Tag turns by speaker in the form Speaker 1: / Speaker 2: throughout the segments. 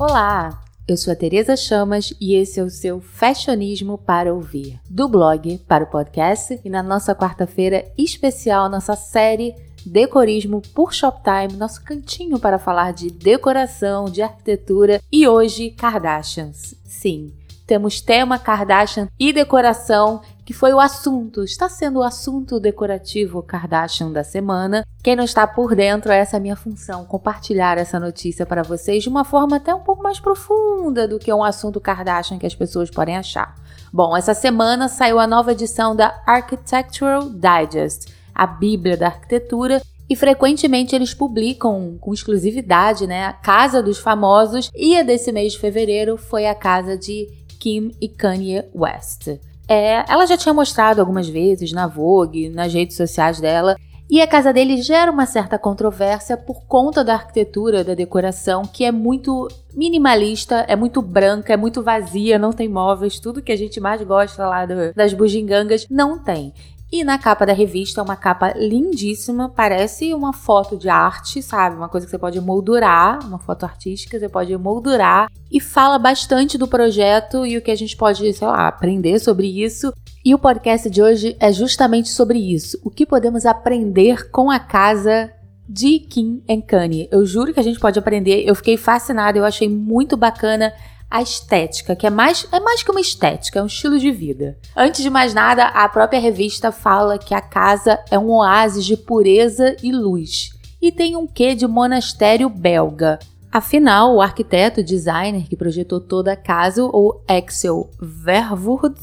Speaker 1: Olá, eu sou a Tereza Chamas e esse é o seu Fashionismo para ouvir, do blog para o podcast e na nossa quarta-feira especial, nossa série Decorismo por Shoptime, nosso cantinho para falar de decoração, de arquitetura e hoje Kardashians. Sim, temos tema Kardashian e decoração, que foi o assunto, está sendo o assunto decorativo Kardashian da semana. Quem não está por dentro, essa é a minha função, compartilhar essa notícia para vocês de uma forma até um pouco mais profunda do que um assunto Kardashian que as pessoas podem achar. Bom, essa semana saiu a nova edição da Architectural Digest, a Bíblia da Arquitetura, e frequentemente eles publicam com exclusividade, né, a casa dos famosos, e a desse mês de fevereiro foi a casa de Kim e Kanye West. É, ela já tinha mostrado algumas vezes na Vogue, nas redes sociais dela, e a casa dele gera uma certa controvérsia por conta da arquitetura, da decoração, que é muito minimalista, é muito branca, é muito vazia, não tem móveis, tudo que a gente mais gosta lá do, das bugigangas não tem. E na capa da revista, uma capa lindíssima, parece uma foto de arte, sabe? Uma coisa que você pode moldurar, uma foto artística, você pode moldurar e fala bastante do projeto e o que a gente pode, sei lá, aprender sobre isso. E o podcast de hoje é justamente sobre isso. O que podemos aprender com a casa de Kim and Kanye. Eu juro que a gente pode aprender. Eu fiquei fascinada, eu achei muito bacana a estética, que é mais, é mais que uma estética, é um estilo de vida. Antes de mais nada, a própria revista fala que a casa é um oásis de pureza e luz e tem um quê de monastério belga. Afinal, o arquiteto designer que projetou toda a casa, o Axel Verwoerd,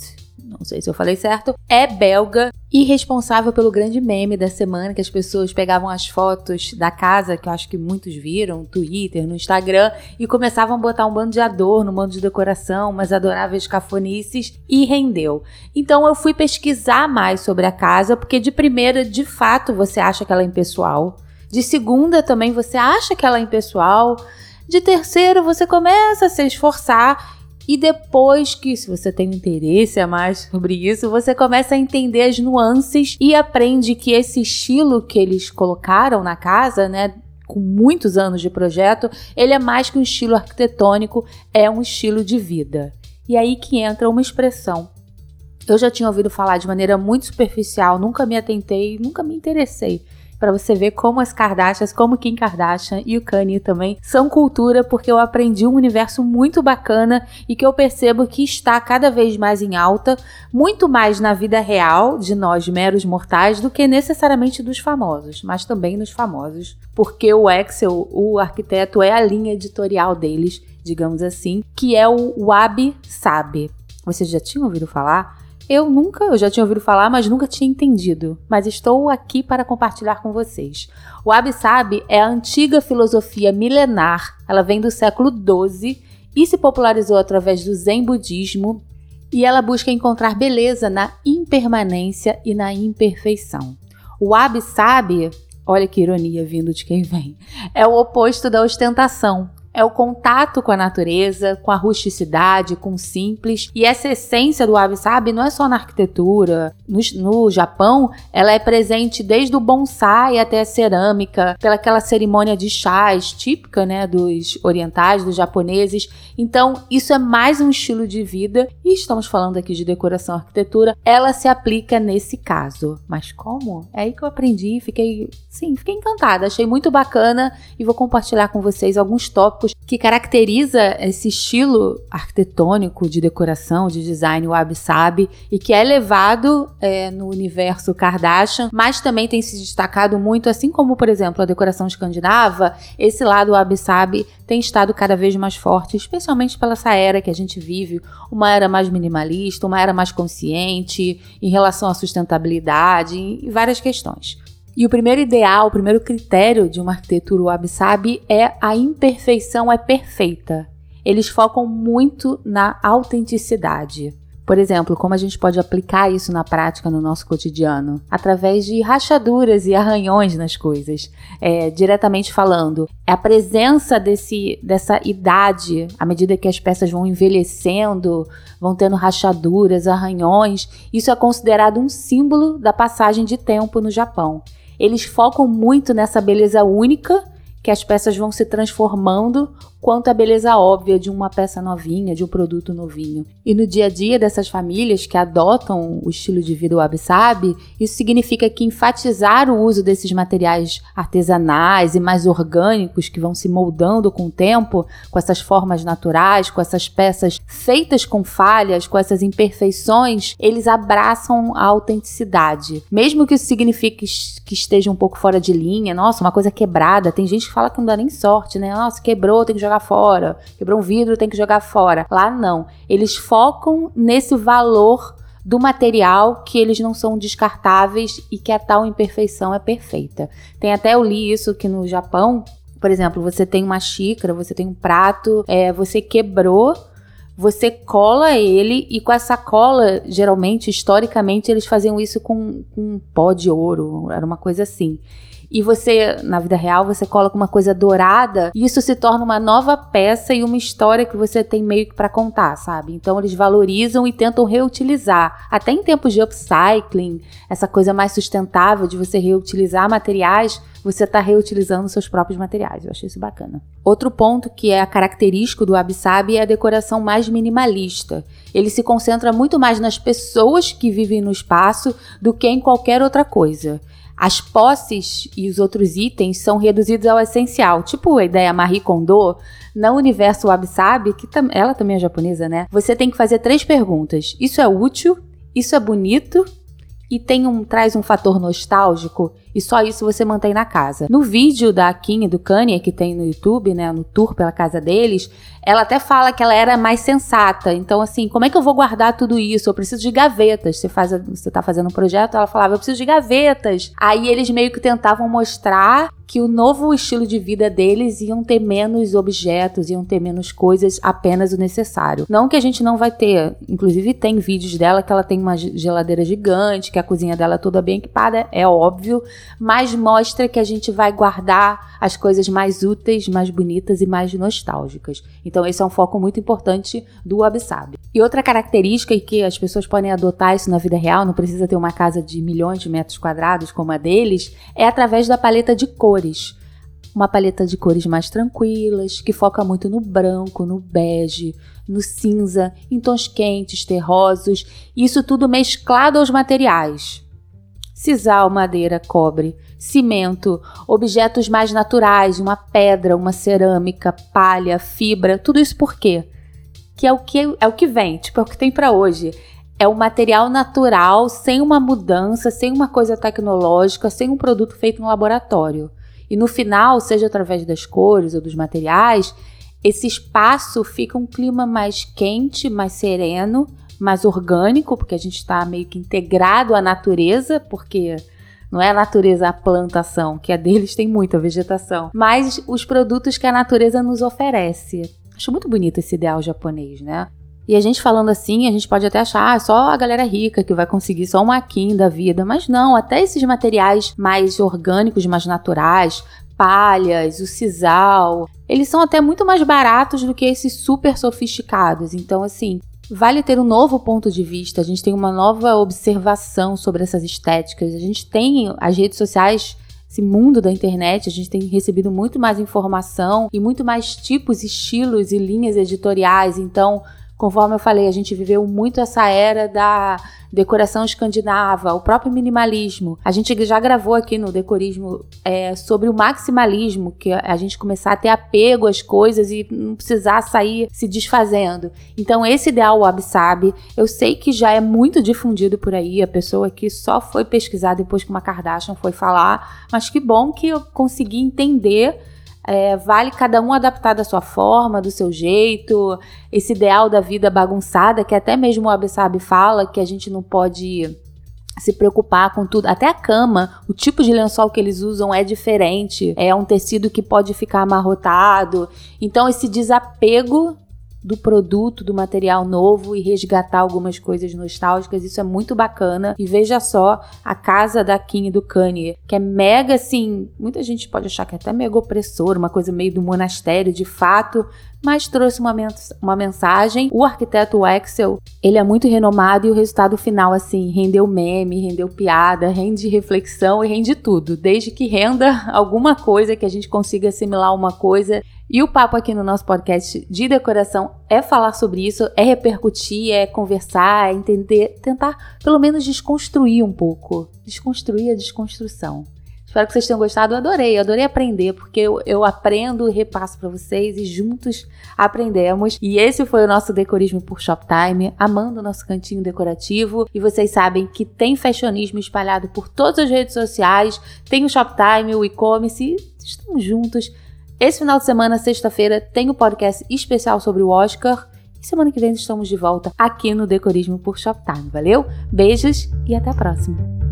Speaker 1: não sei se eu falei certo, é belga e responsável pelo grande meme da semana que as pessoas pegavam as fotos da casa, que eu acho que muitos viram, no Twitter, no Instagram, e começavam a botar um bando de adorno, um bando de decoração, umas adoráveis cafonices, e rendeu. Então eu fui pesquisar mais sobre a casa, porque de primeira, de fato, você acha que ela é impessoal. De segunda, também você acha que ela é impessoal. De terceiro, você começa a se esforçar e depois que, se você tem interesse a mais sobre isso, você começa a entender as nuances e aprende que esse estilo que eles colocaram na casa, né, com muitos anos de projeto, ele é mais que um estilo arquitetônico, é um estilo de vida. E aí que entra uma expressão. Eu já tinha ouvido falar de maneira muito superficial, nunca me atentei, nunca me interessei para você ver como as Kardashians, como Kim Kardashian e o Kanye também são cultura, porque eu aprendi um universo muito bacana e que eu percebo que está cada vez mais em alta, muito mais na vida real de nós meros mortais do que necessariamente dos famosos, mas também nos famosos, porque o Axel, o arquiteto, é a linha editorial deles, digamos assim, que é o Wabi Sabi. Vocês já tinham ouvido falar? Eu nunca, eu já tinha ouvido falar, mas nunca tinha entendido. Mas estou aqui para compartilhar com vocês. O Wabi-Sabi é a antiga filosofia milenar. Ela vem do século XII e se popularizou através do Zen budismo. E ela busca encontrar beleza na impermanência e na imperfeição. O Wabi-Sabi, olha que ironia vindo de quem vem, é o oposto da ostentação é o contato com a natureza, com a rusticidade, com o simples. E essa essência do wabi-sabi não é só na arquitetura. No, no, Japão, ela é presente desde o bonsai até a cerâmica, pelaquela cerimônia de chás típica né, dos orientais, dos japoneses. Então, isso é mais um estilo de vida. E estamos falando aqui de decoração arquitetura. Ela se aplica nesse caso. Mas como? É aí que eu aprendi fiquei, sim, fiquei encantada. Achei muito bacana e vou compartilhar com vocês alguns tópicos que caracteriza esse estilo arquitetônico de decoração, de design wabi-sabi e que é levado é, no universo Kardashian, mas também tem se destacado muito, assim como, por exemplo, a decoração escandinava, esse lado wabi-sabi tem estado cada vez mais forte, especialmente pela essa era que a gente vive, uma era mais minimalista, uma era mais consciente em relação à sustentabilidade e várias questões. E o primeiro ideal, o primeiro critério de uma arquitetura wabi-sabi é a imperfeição é perfeita. Eles focam muito na autenticidade. Por exemplo, como a gente pode aplicar isso na prática no nosso cotidiano? Através de rachaduras e arranhões nas coisas. É, diretamente falando, a presença desse, dessa idade, à medida que as peças vão envelhecendo, vão tendo rachaduras, arranhões, isso é considerado um símbolo da passagem de tempo no Japão. Eles focam muito nessa beleza única que as peças vão se transformando quanto a beleza óbvia de uma peça novinha, de um produto novinho. E no dia a dia dessas famílias que adotam o estilo de vida wabi-sabi, isso significa que enfatizar o uso desses materiais artesanais e mais orgânicos que vão se moldando com o tempo, com essas formas naturais, com essas peças feitas com falhas, com essas imperfeições, eles abraçam a autenticidade. Mesmo que isso signifique que esteja um pouco fora de linha, nossa, uma coisa quebrada, tem gente que fala que não dá nem sorte, né? Nossa, quebrou, tem que jogar fora. Quebrou um vidro, tem que jogar fora. Lá não. Eles focam nesse valor do material que eles não são descartáveis e que a tal imperfeição é perfeita. Tem até eu li isso que no Japão, por exemplo, você tem uma xícara, você tem um prato, é, você quebrou, você cola ele e com essa cola, geralmente, historicamente, eles faziam isso com, com pó de ouro, era uma coisa assim e você, na vida real, você coloca uma coisa dourada e isso se torna uma nova peça e uma história que você tem meio que para contar, sabe? Então eles valorizam e tentam reutilizar. Até em tempos de upcycling, essa coisa mais sustentável de você reutilizar materiais, você está reutilizando seus próprios materiais. Eu achei isso bacana. Outro ponto que é característico do Wabi é a decoração mais minimalista. Ele se concentra muito mais nas pessoas que vivem no espaço do que em qualquer outra coisa. As posses e os outros itens são reduzidos ao essencial, tipo a ideia Marie Kondo, no universo Wabi-Sabi, que tam ela também é japonesa, né? Você tem que fazer três perguntas. Isso é útil? Isso é bonito? E tem um, traz um fator nostálgico? E só isso você mantém na casa. No vídeo da Kim e do Kanye que tem no YouTube, né, no tour pela casa deles, ela até fala que ela era mais sensata. Então, assim, como é que eu vou guardar tudo isso? Eu preciso de gavetas. Você, faz, você tá fazendo um projeto, ela falava, eu preciso de gavetas. Aí eles meio que tentavam mostrar que o novo estilo de vida deles iam ter menos objetos, iam ter menos coisas, apenas o necessário. Não que a gente não vai ter, inclusive tem vídeos dela que ela tem uma geladeira gigante, que a cozinha dela é toda bem equipada, é óbvio, mas mostra que a gente vai guardar as coisas mais úteis, mais bonitas e mais nostálgicas. Então esse é um foco muito importante do Absab. E outra característica e que as pessoas podem adotar isso na vida real, não precisa ter uma casa de milhões de metros quadrados como a deles, é através da paleta de cores uma paleta de cores mais tranquilas, que foca muito no branco, no bege, no cinza, em tons quentes, terrosos, isso tudo mesclado aos materiais sisal, madeira, cobre, cimento, objetos mais naturais, uma pedra, uma cerâmica, palha, fibra, tudo isso por quê? Que é o que é o que vem, tipo, é o que tem para hoje. É o material natural, sem uma mudança, sem uma coisa tecnológica, sem um produto feito no laboratório. E no final, seja através das cores ou dos materiais, esse espaço fica um clima mais quente, mais sereno, mais orgânico, porque a gente está meio que integrado à natureza, porque não é a natureza a plantação, que a deles tem muita vegetação, mas os produtos que a natureza nos oferece. Acho muito bonito esse ideal japonês, né? E a gente falando assim, a gente pode até achar ah, só a galera rica que vai conseguir só um maquin da vida, mas não, até esses materiais mais orgânicos, mais naturais, palhas, o sisal, eles são até muito mais baratos do que esses super sofisticados. Então, assim, Vale ter um novo ponto de vista, a gente tem uma nova observação sobre essas estéticas. A gente tem as redes sociais, esse mundo da internet, a gente tem recebido muito mais informação e muito mais tipos, estilos e linhas editoriais. Então, Conforme eu falei, a gente viveu muito essa era da decoração escandinava, o próprio minimalismo. A gente já gravou aqui no Decorismo é, sobre o maximalismo, que a gente começar a ter apego às coisas e não precisar sair se desfazendo. Então, esse ideal Wabi-Sabi, eu sei que já é muito difundido por aí, a pessoa que só foi pesquisar depois que uma Kardashian foi falar, mas que bom que eu consegui entender é, vale cada um adaptar da sua forma, do seu jeito, esse ideal da vida bagunçada, que até mesmo o Abessabe fala que a gente não pode se preocupar com tudo. Até a cama, o tipo de lençol que eles usam é diferente. É um tecido que pode ficar amarrotado. Então, esse desapego do produto, do material novo e resgatar algumas coisas nostálgicas. Isso é muito bacana. E veja só a casa da Kim e do Kanye, que é mega assim. Muita gente pode achar que é até mega opressor, uma coisa meio do monastério de fato, mas trouxe uma, mens uma mensagem. O arquiteto Axel, ele é muito renomado e o resultado final, assim, rendeu meme, rendeu piada, rende reflexão e rende tudo. Desde que renda alguma coisa, que a gente consiga assimilar uma coisa E o papo aqui no nosso podcast de decoração é falar sobre isso, é repercutir, é conversar, é entender, tentar pelo menos desconstruir um pouco. Desconstruir a desconstrução. Espero que vocês tenham gostado. Eu adorei, adorei aprender, porque eu, eu aprendo repasso para vocês e juntos aprendemos. E esse foi o nosso Decorismo por Shoptime, amando o nosso cantinho decorativo. E vocês sabem que tem fashionismo espalhado por todas as redes sociais, tem o Shoptime, o e-commerce, estamos juntos. Esse final de semana, sexta-feira, tem o um podcast especial sobre o Oscar. E semana que vem estamos de volta aqui no Decorismo por Shoptime. Valeu? Beijos e até a próxima!